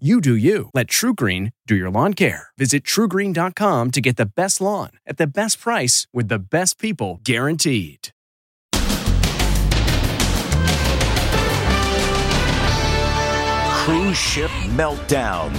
You do you. Let TruGreen do your lawn care. Visit trugreen.com to get the best lawn at the best price with the best people guaranteed. Cruise ship meltdown.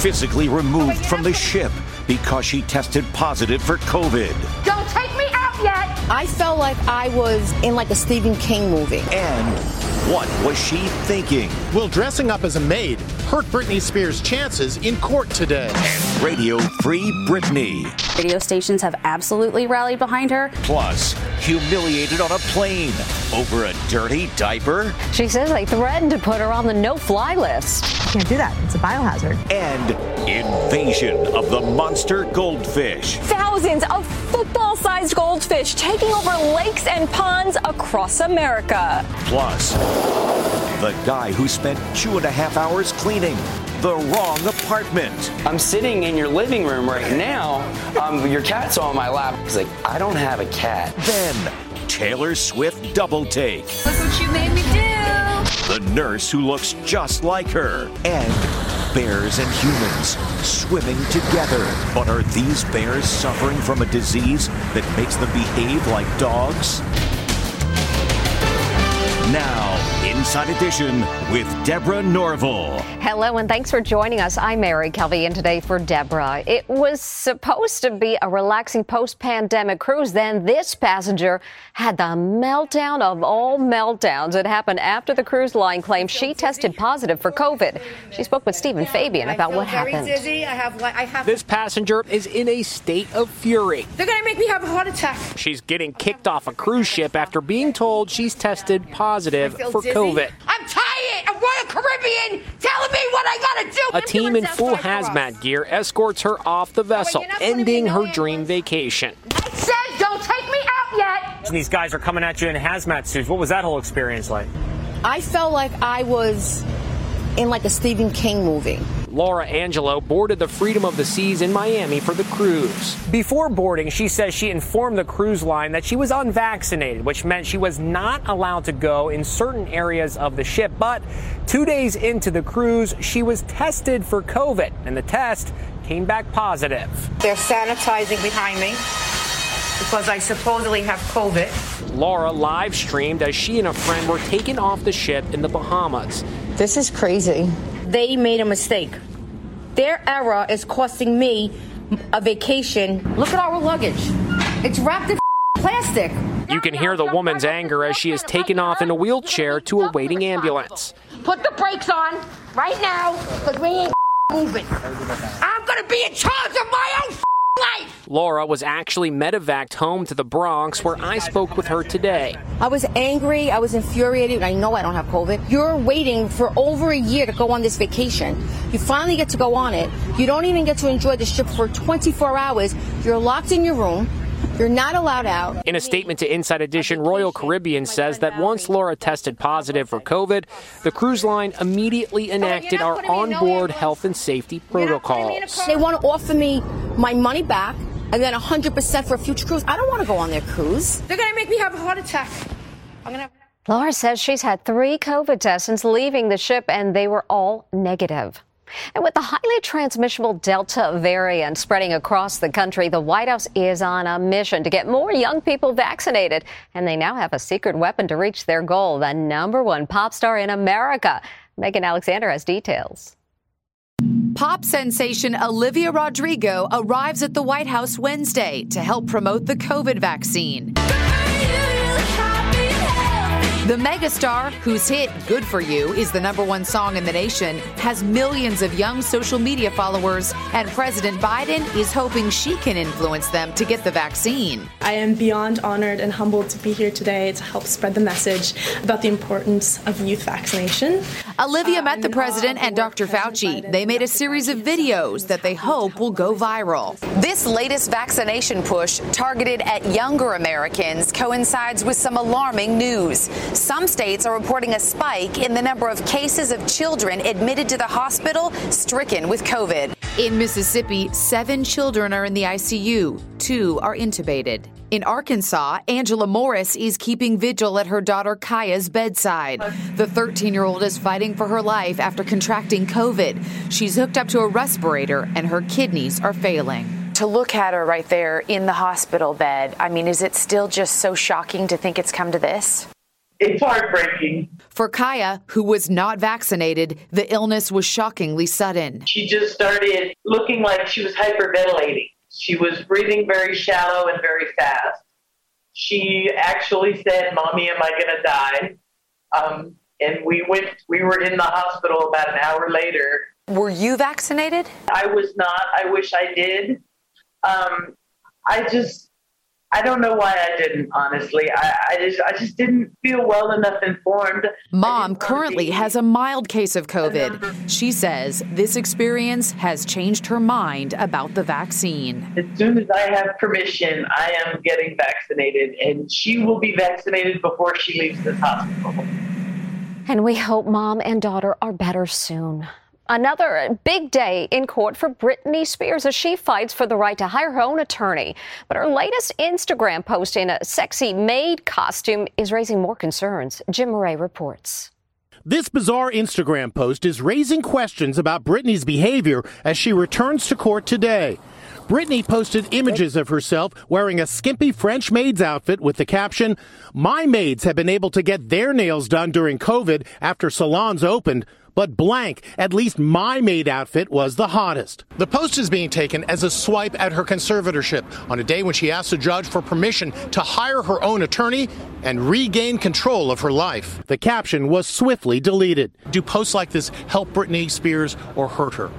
Physically removed from the ship because she tested positive for COVID. Don't take me out yet! I felt like I was in like a Stephen King movie. And what was she thinking? Will dressing up as a maid hurt Britney Spears' chances in court today? And Radio Free Britney. Radio stations have absolutely rallied behind her. Plus, humiliated on a plane over a dirty diaper. She says they threatened to put her on the no-fly list. You can't do that. It's a biohazard. And invasion of the monster goldfish. Thousands of football-sized goldfish taking over lakes and ponds across America. Plus, the guy who spent two and a half hours cleaning the wrong apartment. I'm sitting in your living room right now. Um, your cat's on my lap. He's like, I don't have a cat. Then, Taylor Swift double take. Look what you made me do! The nurse who looks just like her. And bears and humans swimming together. But are these bears suffering from a disease that makes them behave like dogs? Inside Edition with Deborah Norville. Hello, and thanks for joining us. I'm Mary Calvi, and today for Deborah. It was supposed to be a relaxing post pandemic cruise. Then this passenger had the meltdown of all meltdowns. It happened after the cruise line claimed she tested positive for COVID. She spoke with Steven Fabian about what happened. Dizzy. I have, I have. This passenger is in a state of fury. They're gonna make me have a heart attack. She's getting kicked off a cruise ship after being told she's tested positive for dizzy. COVID. I'm tired of Royal Caribbean telling me what I gotta do. A team in full hazmat gear escorts her off the vessel, you're not putting me ending her dream vacation. I said, don't take me out yet. These guys are coming at you in hazmat suits. What was that whole experience like? I felt like I was in like a Stephen King movie. Laura Angelo boarded the Freedom of the Seas in Miami for the cruise. Before boarding, she says she informed the cruise line that she was unvaccinated, which meant she was not allowed to go in certain areas of the ship. But two days into the cruise, she was tested for COVID, and the test came back positive. They're sanitizing behind me because I supposedly have COVID. Laura live streamed as she and a friend were taken off the ship in the Bahamas. This is crazy. They made a mistake. Their error is costing me a vacation. Look at our luggage. It's wrapped in plastic. You can hear the woman's anger as she is taken off in a wheelchair to a waiting ambulance. Put the brakes on right now because we ain't moving. I'm going to be in charge of my own life. Laura was actually medevaced home to the Bronx, where I spoke with her today. I was angry. I was infuriated. I know I don't have COVID. You're waiting for over a year to go on this vacation. You finally get to go on it. You don't even get to enjoy the trip for 24 hours. You're locked in your room. You're not allowed out. In a statement to Inside Edition, Royal Caribbean says that once Laura tested positive for COVID, the cruise line immediately enacted our onboard health and safety protocols. They want to offer me my money back and then 100% for a future cruise. I don't want to go on their cruise. They're going to make me have a heart attack. I'm going to have. Laura says she's had three COVID tests since leaving the ship, and they were all negative. And with the highly transmissible Delta variant spreading across the country, the White House is on a mission to get more young people vaccinated. And they now have a secret weapon to reach their goal the number one pop star in America. Megan Alexander has details. Pop sensation Olivia Rodrigo arrives at the White House Wednesday to help promote the COVID vaccine. The megastar, whose hit Good For You is the number one song in the nation, has millions of young social media followers, and President Biden is hoping she can influence them to get the vaccine. I am beyond honored and humbled to be here today to help spread the message about the importance of youth vaccination. Olivia uh, met the president and Dr. Fauci. They made a series of videos that they hope will go viral. This latest vaccination push, targeted at younger Americans, coincides with some alarming news. Some states are reporting a spike in the number of cases of children admitted to the hospital stricken with COVID. In Mississippi, seven children are in the ICU, two are intubated. In Arkansas, Angela Morris is keeping vigil at her daughter Kaya's bedside. The 13 year old is fighting for her life after contracting COVID. She's hooked up to a respirator and her kidneys are failing. To look at her right there in the hospital bed, I mean, is it still just so shocking to think it's come to this? It's heartbreaking. For Kaya, who was not vaccinated, the illness was shockingly sudden. She just started looking like she was hyperventilating. She was breathing very shallow and very fast. She actually said, Mommy, am I going to die? Um, and we went, we were in the hospital about an hour later. Were you vaccinated? I was not. I wish I did. Um, I just, I don't know why I didn't, honestly. I, I, just I just didn't feel well enough informed. Mom currently has a mild case of COVID. She says this experience has changed her mind about the vaccine. As soon as I have permission, I am getting vaccinated, and she will be vaccinated before she leaves this hospital. And we hope mom and daughter are better soon. Another big day in court for Britney Spears as she fights for the right to hire her own attorney. But her latest Instagram post in a sexy maid costume is raising more concerns. Jim Moret reports. This bizarre Instagram post is raising questions about Britney's behavior as she returns to court today. Britney posted images of herself wearing a skimpy French maid's outfit with the caption, My maids have been able to get their nails done during COVID after salons opened, but blank, at least my maid outfit was the hottest. The post is being taken as a swipe at her conservatorship on a day when she asked the judge for permission to hire her own attorney and regain control of her life. The caption was swiftly deleted. Do posts like this help Britney Spears or hurt her?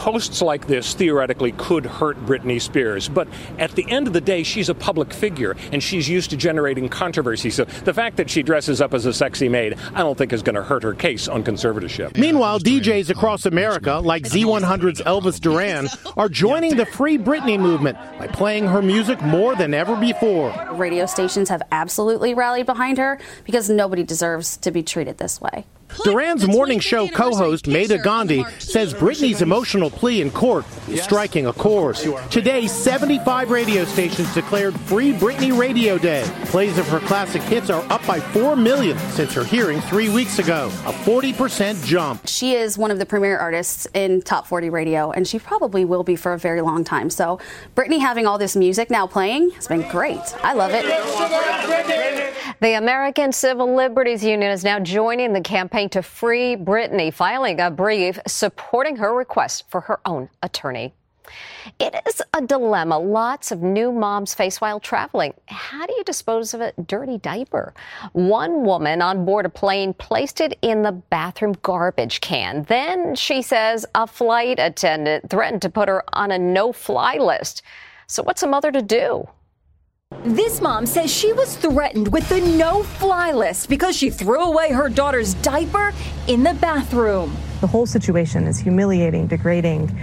Posts like this theoretically could hurt Britney Spears, but at the end of the day, she's a public figure and she's used to generating controversy. So the fact that she dresses up as a sexy maid, I don't think is going to hurt her case on conservatorship. Meanwhile, DJs across America, like Z100's Elvis Duran, are joining the Free Britney movement by playing her music more than ever before. Radio stations have absolutely rallied behind her because nobody deserves to be treated this way. Duran's morning show co-host Medha Gandhi says Britney's emotional plea in court is striking a chord. Today, 75 radio stations declared Free Britney Radio Day. Plays of her classic hits are up by 4 million since her hearing three weeks ago, a 40% jump. She is one of the premier artists in top 40 radio, and she probably will be for a very long time. So, Britney having all this music now playing has been great. I love it. The American Civil Liberties Union is now joining the campaign campaign to free Britney, filing a brief supporting her request for her own attorney. It is a dilemma lots of new moms face while traveling. How do you dispose of a dirty diaper? One woman on board a plane placed it in the bathroom garbage can. Then she says a flight attendant threatened to put her on a no fly list. So, what's a mother to do? This mom says she was threatened with the no fly list because she threw away her daughter's diaper in the bathroom. The whole situation is humiliating, degrading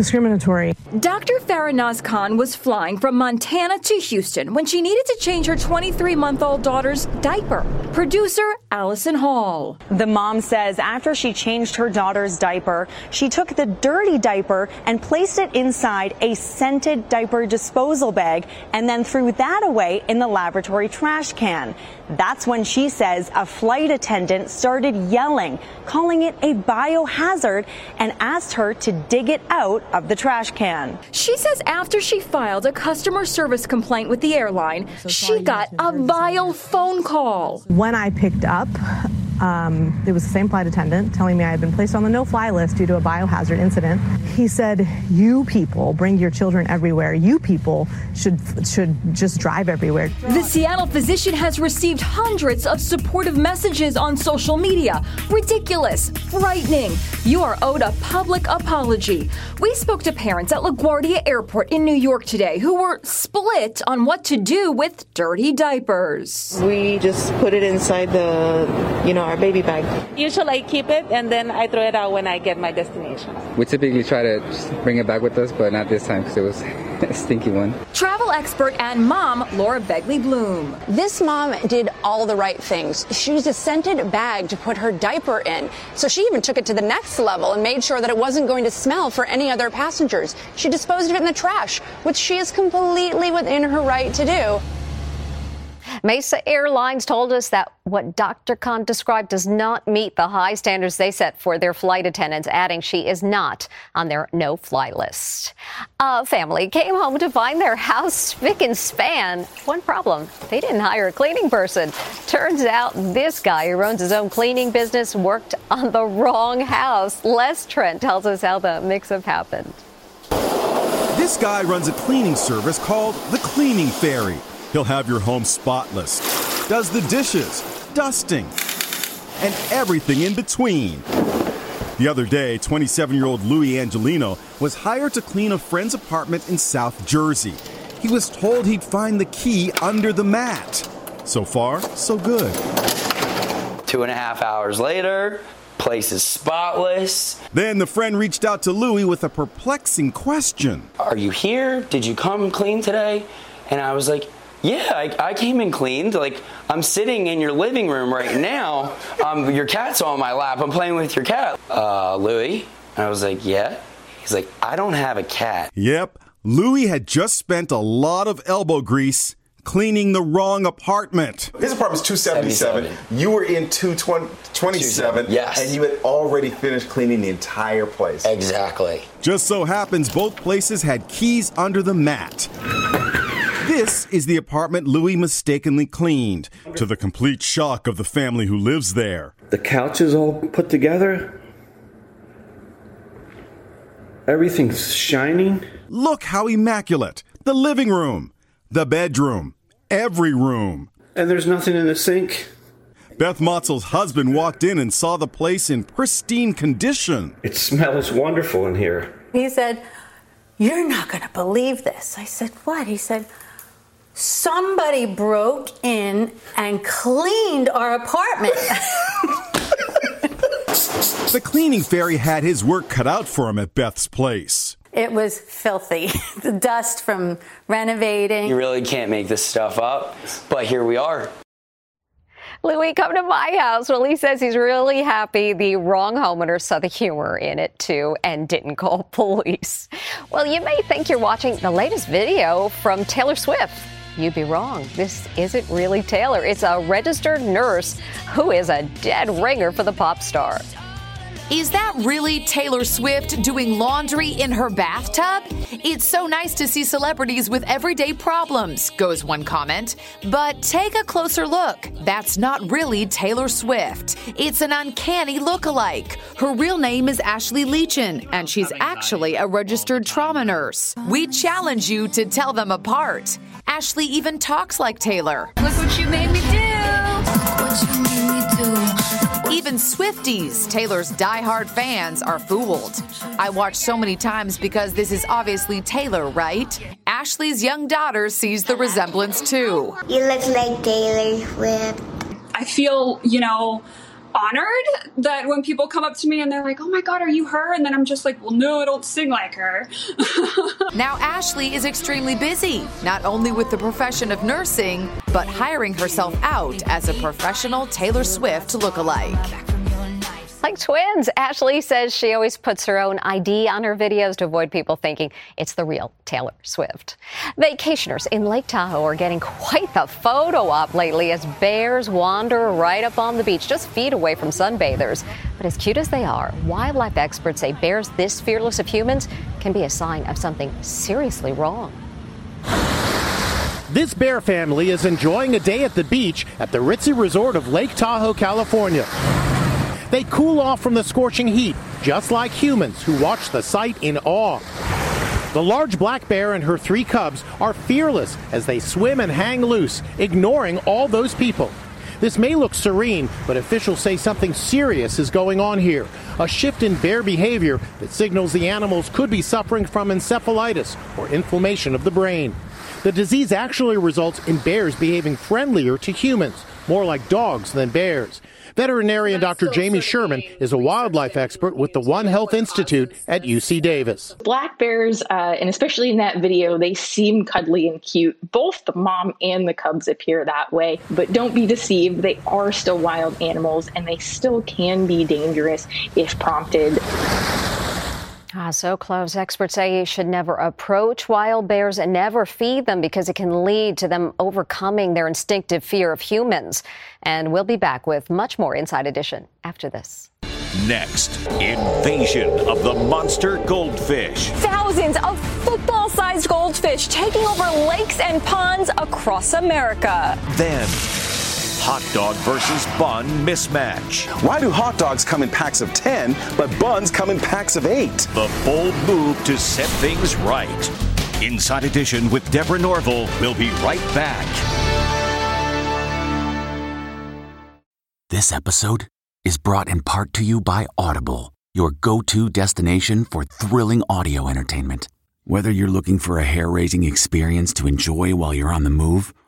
discriminatory. Dr. Farinaz Khan was flying from Montana to Houston when she needed to change her 23 month old daughter's diaper. Producer Allison Hall. The mom says after she changed her daughter's diaper, she took the dirty diaper and placed it inside a scented diaper disposal bag and then threw that away in the laboratory trash can. That's when she says a flight attendant started yelling, calling it a biohazard, and asked her to dig it out of the trash can. She says after she filed a customer service complaint with the airline, she got a vile phone call. When I picked up, Um, it was the same flight attendant telling me I had been placed on the no fly list due to a biohazard incident. He said, You people bring your children everywhere. You people should, should just drive everywhere. The Seattle physician has received hundreds of supportive messages on social media. Ridiculous, frightening. You are owed a public apology. We spoke to parents at LaGuardia Airport in New York today who were split on what to do with dirty diapers. We just put it inside the, you know, our baby bag. Usually I keep it and then I throw it out when I get my destination. We typically try to bring it back with us, but not this time because it was a stinky one. Travel expert and mom Laura Begley Bloom. This mom did all the right things. She used a scented bag to put her diaper in. So she even took it to the next level and made sure that it wasn't going to smell for any other passengers. She disposed of it in the trash, which she is completely within her right to do. Mesa Airlines told us that what Dr. Khan described does not meet the high standards they set for their flight attendants, adding she is not on their no fly list. A family came home to find their house spick and span. One problem they didn't hire a cleaning person. Turns out this guy who runs his own cleaning business worked on the wrong house. Les Trent tells us how the mix up happened. This guy runs a cleaning service called the Cleaning Fairy. He'll have your home spotless, does the dishes, dusting, and everything in between. The other day, 27 year old Louis Angelino was hired to clean a friend's apartment in South Jersey. He was told he'd find the key under the mat. So far, so good. Two and a half hours later, place is spotless. Then the friend reached out to Louis with a perplexing question Are you here? Did you come clean today? And I was like, yeah, I, I, came and cleaned. Like, I'm sitting in your living room right now. Um, your cat's on my lap. I'm playing with your cat. Uh, Louis? And I was like, yeah. He's like, I don't have a cat. Yep. Louis had just spent a lot of elbow grease cleaning the wrong apartment. His apartment's 277. 77. You were in 227. Yes. And you had already finished cleaning the entire place. Exactly. Just so happens both places had keys under the mat. This is the apartment Louis mistakenly cleaned, to the complete shock of the family who lives there. The couch is all put together. Everything's shining. Look how immaculate. The living room, the bedroom, every room. And there's nothing in the sink. Beth Motzel's husband walked in and saw the place in pristine condition. It smells wonderful in here. He said, You're not going to believe this. I said, What? He said, Somebody broke in and cleaned our apartment. the cleaning fairy had his work cut out for him at Beth's place. It was filthy. the dust from renovating. You really can't make this stuff up, but here we are. Louis, come to my house. Well, he says he's really happy the wrong homeowner saw the humor in it too and didn't call police. Well, you may think you're watching the latest video from Taylor Swift. You'd be wrong. This isn't really Taylor. It's a registered nurse who is a dead ringer for the pop star. Is that really Taylor Swift doing laundry in her bathtub? It's so nice to see celebrities with everyday problems, goes one comment. But take a closer look. That's not really Taylor Swift. It's an uncanny look-alike. Her real name is Ashley Leechin, and she's actually a registered trauma nurse. We challenge you to tell them apart. Ashley even talks like Taylor. Look what you made me do. What you made me do. Even Swifties, Taylor's die-hard fans, are fooled. I watch so many times because this is obviously Taylor, right? Ashley's young daughter sees the resemblance too. You look like Taylor Swift. I feel, you know, honored that when people come up to me and they're like, oh my God, are you her? And then I'm just like, well, no, I don't sing like her. now, Ashley is extremely busy, not only with the profession of nursing, but hiring herself out as a professional Taylor Swift lookalike. Like twins, Ashley says she always puts her own ID on her videos to avoid people thinking it's the real Taylor Swift. Vacationers in Lake Tahoe are getting quite the photo op lately as bears wander right up on the beach, just feet away from sunbathers. But as cute as they are, wildlife experts say bears this fearless of humans can be a sign of something seriously wrong. This bear family is enjoying a day at the beach at the ritzy resort of Lake Tahoe, California. They cool off from the scorching heat, just like humans who watch the sight in awe. The large black bear and her three cubs are fearless as they swim and hang loose, ignoring all those people. This may look serene, but officials say something serious is going on here. A shift in bear behavior that signals the animals could be suffering from encephalitis or inflammation of the brain. The disease actually results in bears behaving friendlier to humans, more like dogs than bears. Veterinarian Dr. Jamie Sherman is a wildlife expert with the One Health Institute at UC Davis. Black bears, uh, and especially in that video, they seem cuddly and cute. Both the mom and the cubs appear that way, but don't be deceived. They are still wild animals and they still can be dangerous if prompted. Ah, so close. Experts say you should never approach wild bears and never feed them because it can lead to them overcoming their instinctive fear of humans. And we'll be back with much more Inside Edition after this. Next, invasion of the monster goldfish. Thousands of football sized goldfish taking over lakes and ponds across America. Then, hot dog versus bun mismatch. Why do hot dogs come in packs of 10, but buns come in packs of 8? The bold move to set things right. Inside Edition with Deborah Norville. We'll be right back. This episode is brought in part to you by Audible, your go to destination for thrilling audio entertainment. Whether you're looking for a hair raising experience to enjoy while you're on the move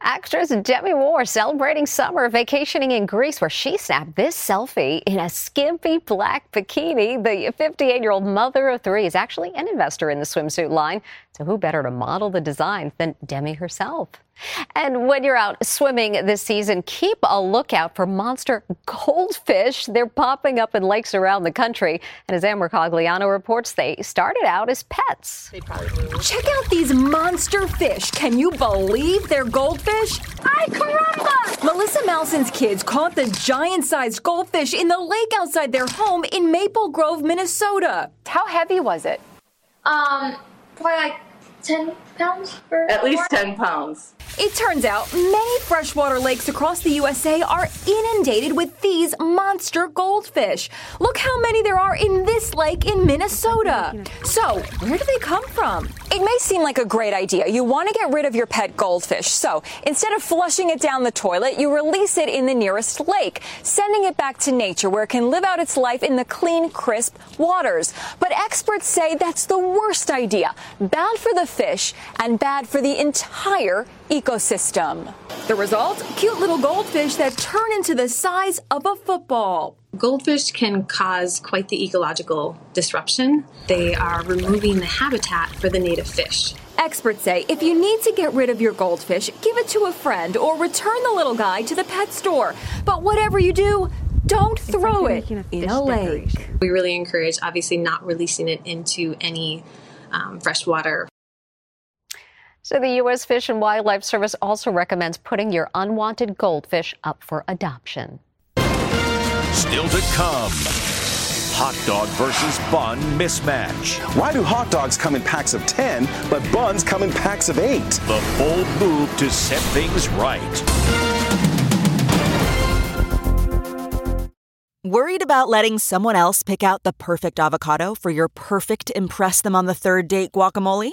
Actress Demi Moore celebrating summer, vacationing in Greece, where she snapped this selfie in a skimpy black bikini. The 58 year old mother of three is actually an investor in the swimsuit line. So, who better to model the design than Demi herself? And when you're out swimming this season, keep a lookout for monster goldfish. They're popping up in lakes around the country. And as Ann Mercogliano reports, they started out as pets. Check out these monster fish. Can you believe they're goldfish? Ay, caramba! Melissa Malson's kids caught the giant sized goldfish in the lake outside their home in Maple Grove, Minnesota. How heavy was it? Um, probably like 10 pounds? Or At least more? 10 pounds. It turns out many freshwater lakes across the USA are inundated with these monster goldfish. Look how many there are in this lake in Minnesota. So, where do they come from? It may seem like a great idea. You want to get rid of your pet goldfish. So instead of flushing it down the toilet, you release it in the nearest lake, sending it back to nature where it can live out its life in the clean, crisp waters. But experts say that's the worst idea. Bad for the fish and bad for the entire ecosystem. The result? Cute little goldfish that turn into the size of a football. Goldfish can cause quite the ecological disruption. They are removing the habitat for the native fish. Experts say if you need to get rid of your goldfish, give it to a friend or return the little guy to the pet store. But whatever you do, don't throw it in a lake. We really encourage, obviously, not releasing it into any um, freshwater So the U.S. Fish and Wildlife Service also recommends putting your unwanted goldfish up for adoption. Still to come. Hot dog versus bun mismatch. Why do hot dogs come in packs of 10, but buns come in packs of 8? The bold move to set things right. Worried about letting someone else pick out the perfect avocado for your perfect Impress Them on the Third Date guacamole?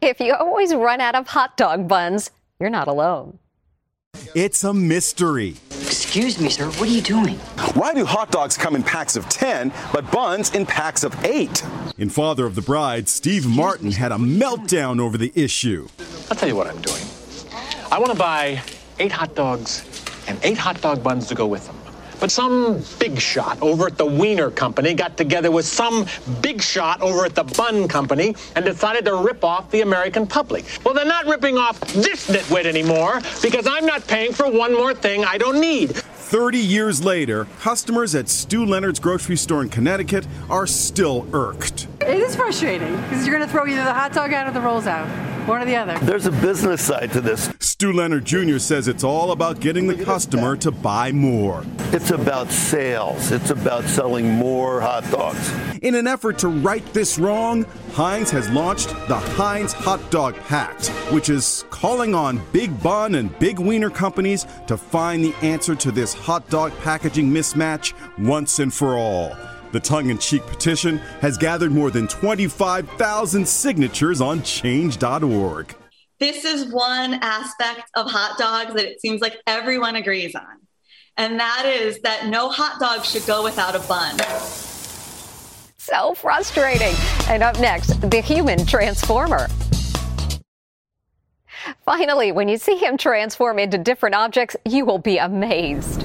If you always run out of hot dog buns, you're not alone. It's a mystery. Excuse me, sir, what are you doing? Why do hot dogs come in packs of 10, but buns in packs of 8? In Father of the Bride, Steve Martin had a meltdown over the issue. I'll tell you what I'm doing. I want to buy eight hot dogs and eight hot dog buns to go with them. But some big shot over at the Wiener Company got together with some big shot over at the Bun Company and decided to rip off the American public. Well, they're not ripping off this nitwit anymore because I'm not paying for one more thing I don't need. 30 years later, customers at Stew Leonard's grocery store in Connecticut are still irked. It is frustrating because you're going to throw either the hot dog out or the rolls out. One or the other. There's a business side to this. Stew Leonard Jr. says it's all about getting the customer to buy more. It's about sales. It's about selling more hot dogs. In an effort to right this wrong, Heinz has launched the Heinz Hot Dog Pact, which is calling on Big Bun and Big Wiener companies to find the answer to this hot dog packaging mismatch once and for all. The tongue in cheek petition has gathered more than 25,000 signatures on change.org. This is one aspect of hot dogs that it seems like everyone agrees on. And that is that no hot dog should go without a bun. So frustrating. And up next, the human transformer. Finally, when you see him transform into different objects, you will be amazed.